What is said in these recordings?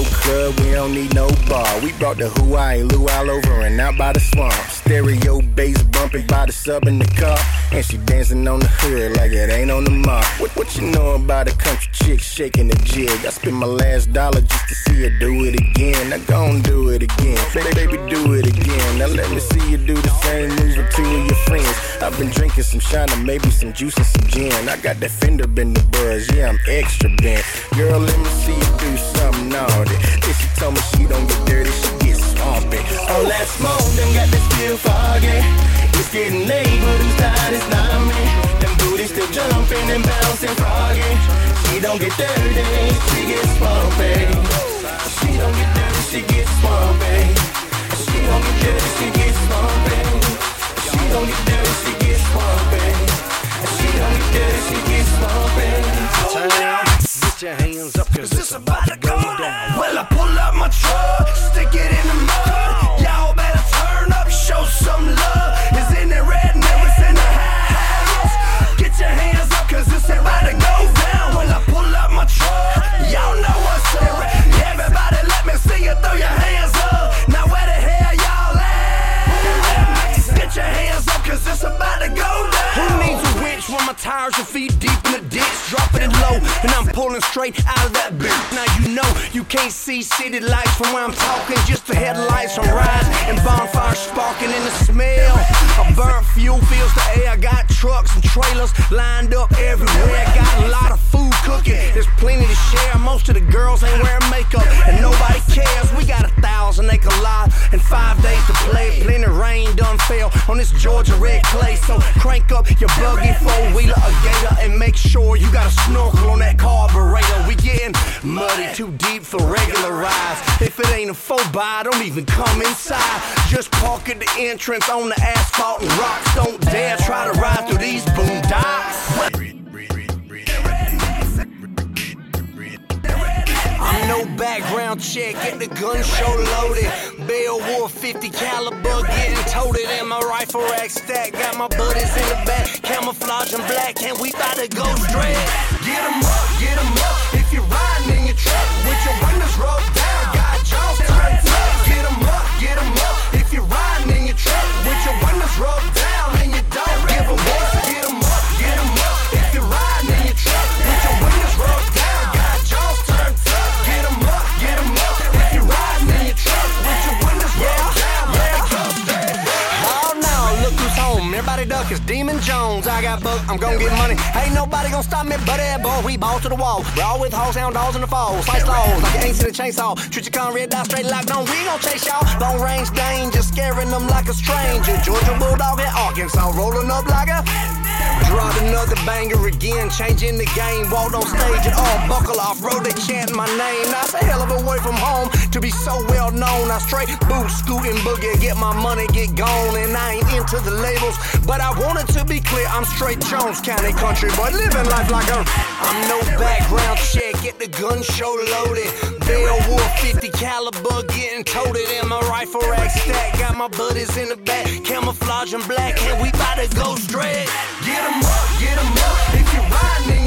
no club, we don't need no bar. We brought the Hawaii all over and out by the swamp. Stereo bass bumping by the sub in the car. And she dancing on the hood like it ain't on the mark. What, what you know about a country chick shaking the jig? I spent my last dollar just to see her do it again. Now gon' do it again. Baby, baby, do it again. Now let me see you do the same move with two of your friends. I've been drinking some Shiner, maybe some juice and some gin. I got that fender the buzz, yeah, I'm extra bent. Girl, let me see you do something naughty. If she told me she don't get dirty, she All that smoke got this feel foggy. It's getting late, but who's tired not me. Them still jumping and bouncing froggy. She don't get dirty, she gets swampy. She don't get dirty, she gets swampy. She don't get dirty, she gets swampy. She don't get dirty, she gets swampy. She don't get dirty, she gets. Turn out, get your hands up, cause it's about to go down. Well, I pull up my truck, stick it in the mud. Y'all better turn up, show some love. Is in the red nervous in the house. Get your hands up, cause it's about to go down. Well, I pull up my truck, y'all know what's up. Everybody, let me see you throw your hands up. Now, where the hell y'all at? Get your hands up, cause it's about to go when my tires are feet deep in the ditch, dropping it low, and I'm pulling straight out of that bitch. Now you know you can't see city lights from where I'm talking, just the headlights on rise and bonfires sparking in the smell. A burnt fuel fills the air. I Got trucks and trailers lined up everywhere. I Got a lot of food cooking. There's plenty to share. Most of the girls ain't wearing makeup, and nobody cares. We got a thousand acre lot and five days to play. Plenty rain done fell on this Georgia red clay. So crank up your buggy, four wheeler, a gator, and make sure you got a snorkel on that carburetor. We getting muddy too deep for regular rides. If it ain't a four by, don't even come inside. Just park at the entrance on the asphalt and rocks. Don't dare try to ride through these boondocks. No background check, get the gun show loaded. Beowulf 50 caliber, getting toted in my rifle rack stack. Got my buddies in the back, camouflage and black, and we bout to go straight. Get 'em up, get 'em up. If you're riding in your truck with your windows rolled I'm gonna get money. Ain't nobody gonna stop me, but that Boy, we ball to the wall. Raw with hoes, hound dogs in the fall. Slice laws like you ain't seen a chainsaw. Treat your con red dot straight locked on. We gon' chase y'all. Long range danger, scaring them like a stranger. Georgia Bulldog in Arkansas, rolling up like a. Drop another banger again, changing the game. Walked on stage and all buckle off, road they chanting my name. That's a hell of a way from home to be so well known. I straight boot, scooting boogie, get my money, get gone. And I ain't into the labels, but I wanted to be clear. I'm straight Jones County country boy, living life like a. I'm no background check, get the gun show loaded. Beowulf 50 caliber, getting toted in my rifle rack stack. Got my buddies in the back, camouflage and black, and we bout to go straight. Get 'em up, get 'em up. If you're riding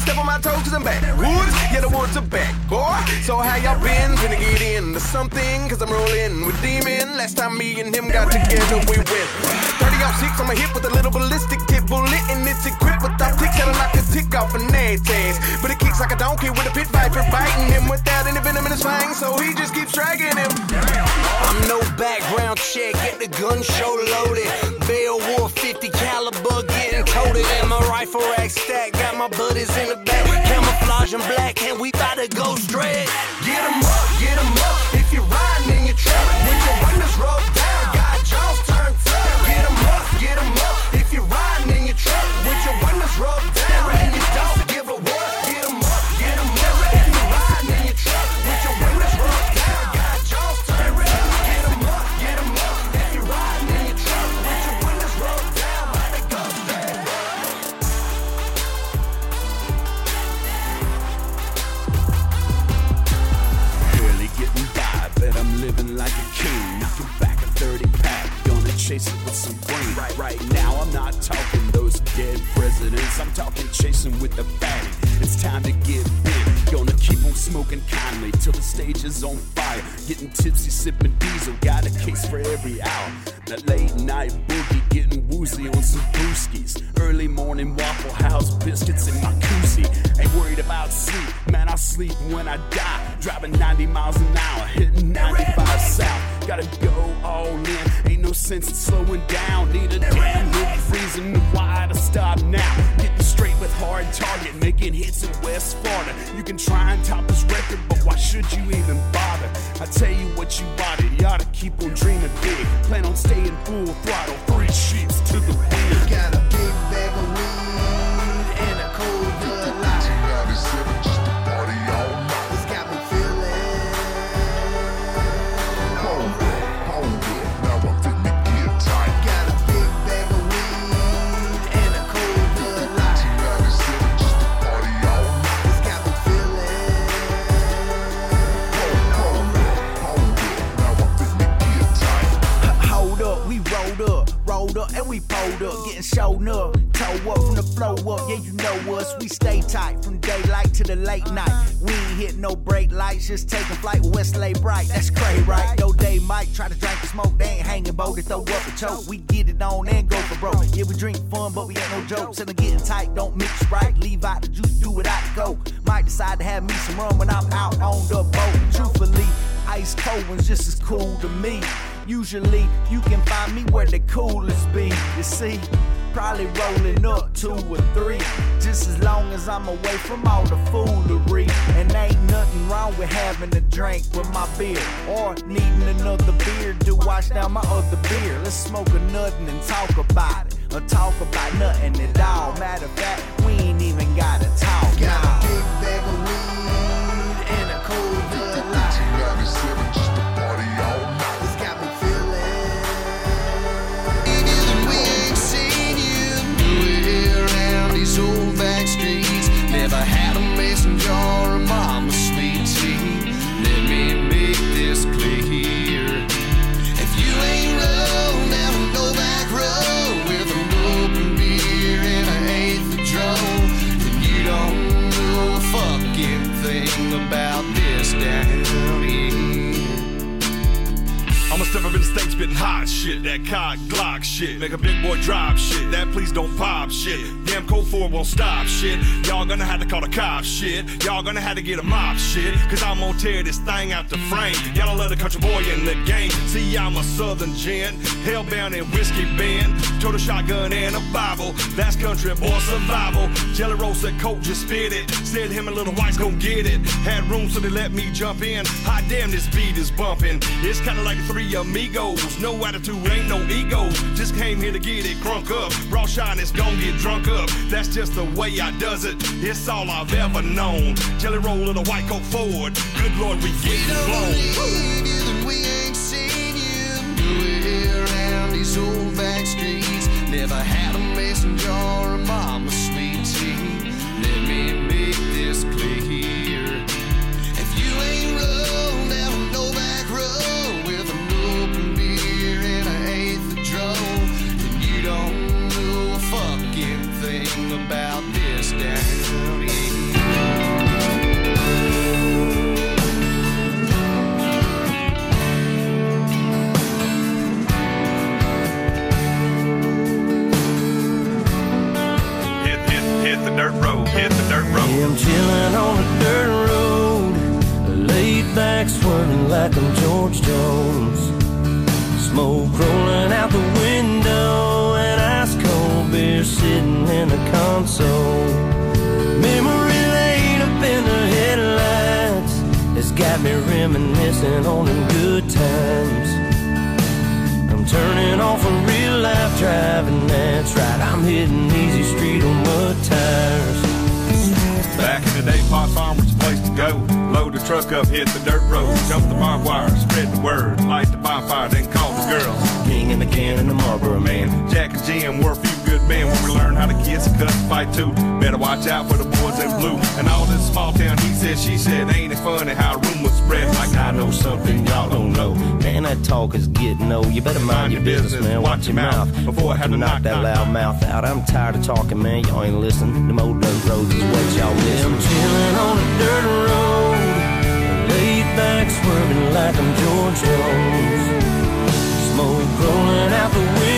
Step on my toes, cause I'm back. Woods, yeah, the woods are back, boy. So how y'all been? Finna get into something, cause I'm rolling with Demon. Last time me and him got together, we went 30 out 6 on my hip with a little ballistic tip bullet, and it's equipped with optics that'll knock the tick off a ass. But it kicks like a donkey with a pit viper biting him without any venom in his fangs, so he just keeps dragging him. I'm no background check, get the gun show loaded. Beowulf 50 caliber, getting toted in my rifle rack stack. Got my buddies in the back, camouflage and black, and we bout to go straight. Get 'em up, get 'em up. Right, right now. I'm not talking those dead presidents. I'm talking chasing with the fatty. It's time to get big. Gonna keep on smoking kindly till the stage is on fire. Getting tipsy, sipping diesel. Got a case for every hour. That late night boogie, getting woozy on some brewskis. Early morning Waffle House biscuits in my koozie. Ain't worried about sleep, man. I'll sleep when I die. Driving 90 miles an hour, hitting 95 south. Gotta go all in. Ain't no sense in slowing down. Need a damn good reason why to stop now. Getting straight with hard target, making hits in West Florida. You can try and top this record, but why should you even bother? I tell you what you bought it. You ought to keep on dreaming big. Plan on staying full throttle, three sheets to the wind. Late night. We ain't hit no brake lights, just taking flight Westlake Bright. That's crazy, right? No day might try to drink the smoke, they ain't hanging boat to throw up a choke. We get it on and go for broke. Yeah, we drink fun, but we ain't no jokes. And I'm getting tight, don't mix right. Leave out the juice, do it out the go. Might decide to have me some rum when I'm out on the boat. Truthfully, ice cold one's just as cool to me. Usually, you can find me where the coolest be. You see, probably rolling up two or three. Just as long as I'm away from all the foolery. And ain't nothing wrong with having a drink with my beer. Or needing another beer to wash down my other beer. Let's smoke a nothing and talk about it. Or talk about nothing at all. Matter of fact, we about this down here. I'ma up the hot shit, that cock Glock shit, make a big boy drop shit, that please don't pop shit. Damn code 4 won't stop shit. Y'all gonna have to call the cops shit. Y'all gonna have to get a mop shit. Cause I'm gonna tear this thing out the frame. Y'all don't let a country boy in the game. See, I'm a southern gent, hellbound and whiskey band. Total shotgun and a Bible. That's country boy survival. Jelly roll said coat just spit it. Said him and Lil Wyte's gon' get it. Had room so they let me jump in. Hot damn, this beat is bumping. It's kinda like three No attitude, ain't no ego. Just came here to get it crunk up. Raw shine is gon' get drunk up. That's just the way I does it. It's all I've ever known. Jelly roll in a white coat forward. Good lord, we get don't blown. believe you, then we ain't seen you nowhere around these old back streets. Never had a mason jar or sweet the console. Memory lane up in the headlights has got me reminiscing on them good times. I'm turning off a real life driving, that's right. I'm hitting easy street on mud tires. Back in the day, pot farm was the place to go. Load the truck up, hit the dirt road, jump the barbed wire, spread the word, light the bonfire, then call the girls. King in the can and the Marlboro man. Jack and Jim were a few good when we learn how to kiss, cut, fight too. Better watch out for the boys in blue. And all this small town, he said, she said, ain't it funny how rumors spread like I know something y'all don't know. Man, that talk is getting old. You better mind your business, man. Watch your mouth before I have to knock that loud mouth out. I'm tired of talking, man. Y'all ain't listening. Them old dirt roads is what y'all miss. I'm chilling on a dirt road, laid back, swerving like I'm George Jones. Smoke rolling out the window,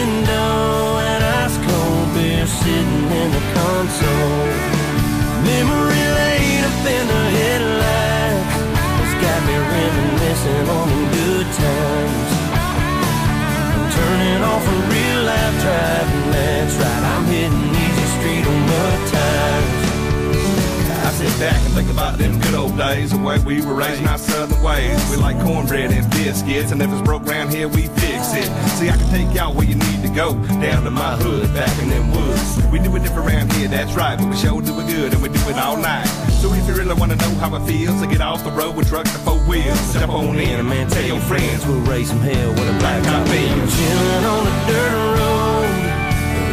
days, the way we were raising our southern ways. We like cornbread and biscuits, and if it's broke round here, we fix it. See, I can take y'all where you need to go, down to my hood, back in them woods. We do it different around here, that's right, but we sure do it good, and we do it all night. So if you really wanna know how it feels, to get off the road with truck to four wheels, jump on in, and man, tell your friends. We'll raise some hell with a black top beans. I'm on a dirt road,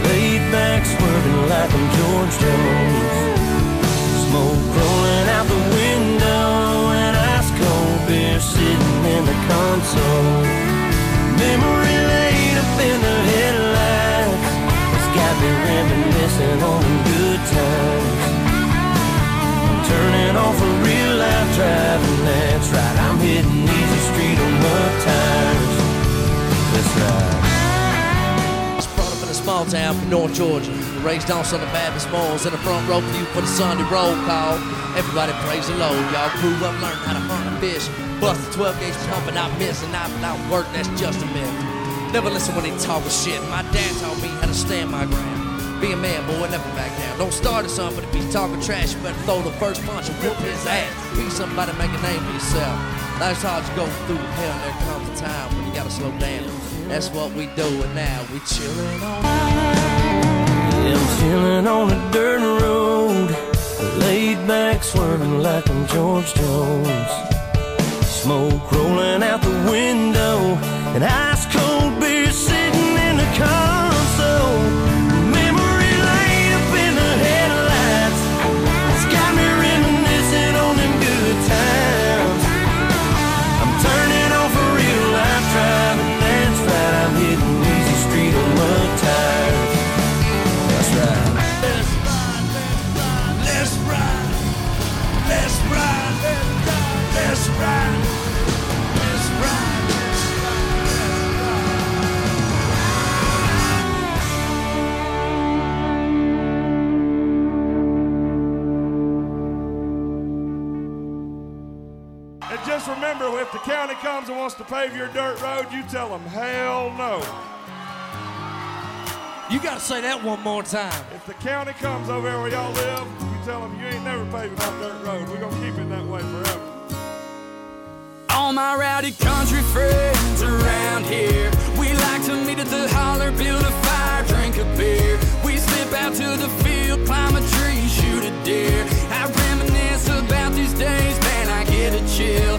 laid back, swerving like I'm George Jones. Smoke rolling out the window, console. Memory lane up in the headlights It's got me reminiscing on good times. I'm turning off a real life driving, that's right. I'm hitting easy street on mud tires. That's right. was brought up in a small town from North Georgia. Raised on Southern Baptist malls in the front row view for the Sunday roll call. Everybody praise the Lord. Y'all grew up learning how to fish. The 12 gauge pumping, not missing, not without work, that's just a myth. Never listen when they talk of shit. My dad taught me how to stand my ground. Be a man, boy, never back down. Don't start at something, but if he's talking trash, you better throw the first punch and whoop his ass. Be somebody, make a name for yourself. Life's hard to go through hell, and there comes a time when you gotta slow down. That's what we do, and now we chillin' on. I'm chilling on a dirt road, laid back, swerving like I'm George Jones. Smoke rolling out the window, and ice just remember, if the county comes and wants to pave your dirt road, you tell them, hell no. You gotta say that one more time. If the county comes over here where y'all live, you tell them you ain't never paving that dirt road. We're gonna keep it that way forever. All my rowdy country friends around here. We like to meet at the holler, build a fire, drink a beer. We slip out to the field, climb a tree, shoot a deer. I reminisce about these days, man, I get a chill.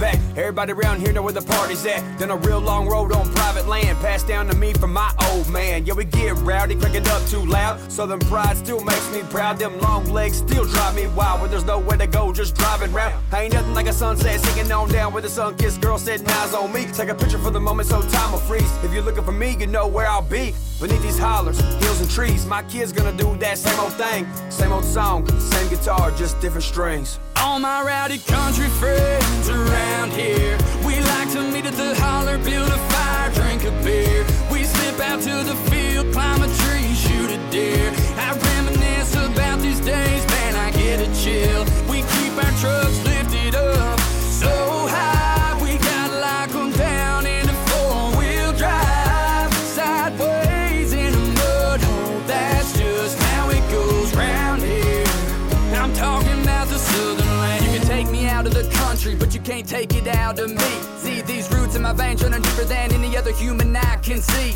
A a a back. Everybody around here know where the party's at. Then a real long road on private land, passed down to me from my old man. Yeah, we get rowdy, crank it up too loud. Southern pride still makes me proud. Them long legs still drive me wild. Where there's nowhere to go, just driving round. Ain't nothing like a sunset, singing on down with the sun kissed girl sitting eyes on me. Take a picture for the moment so time will freeze. If you're looking for me, you know where I'll be. Beneath these hollers, hills and trees. My kids gonna do that same old thing. Same old song, same guitar, just different strings. All my rowdy country friends around here. We like to meet at the holler, build a fire, drink a beer. We slip out to the field, climb a tree, shoot a deer. I reminisce about these days, man, I get a chill. We keep our trucks can't take it out of me change running deeper than any other human I can see.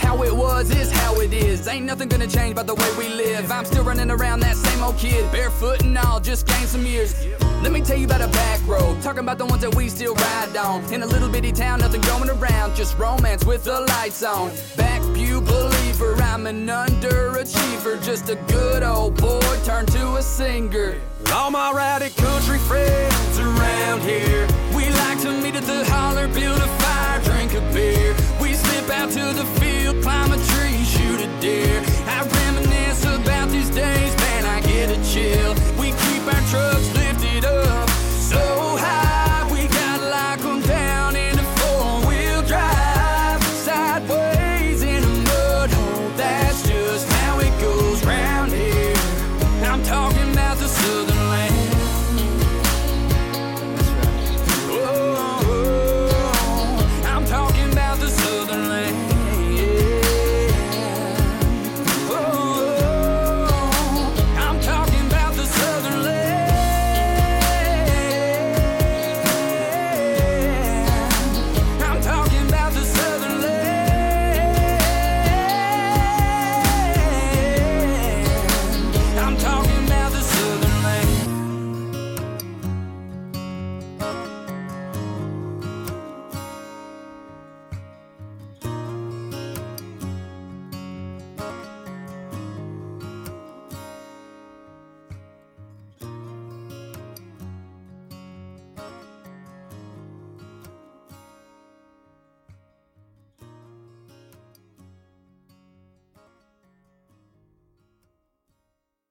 How it was is how it is. Ain't nothing gonna change by the way we live. I'm still running around that same old kid, barefoot and all, just gained some years. Let me tell you about a back road, talking about the ones that we still ride on. In a little bitty town, nothing going around, just romance with the lights on. Back pew believer, I'm an underachiever, just a good old boy turned to a singer. All my rowdy country friends around here, we like to meet at the holler beautiful. Drink a beer. We slip out to the field, climb a tree, shoot a deer. I reminisce about these days, man, I get a chill. We creep our trucks.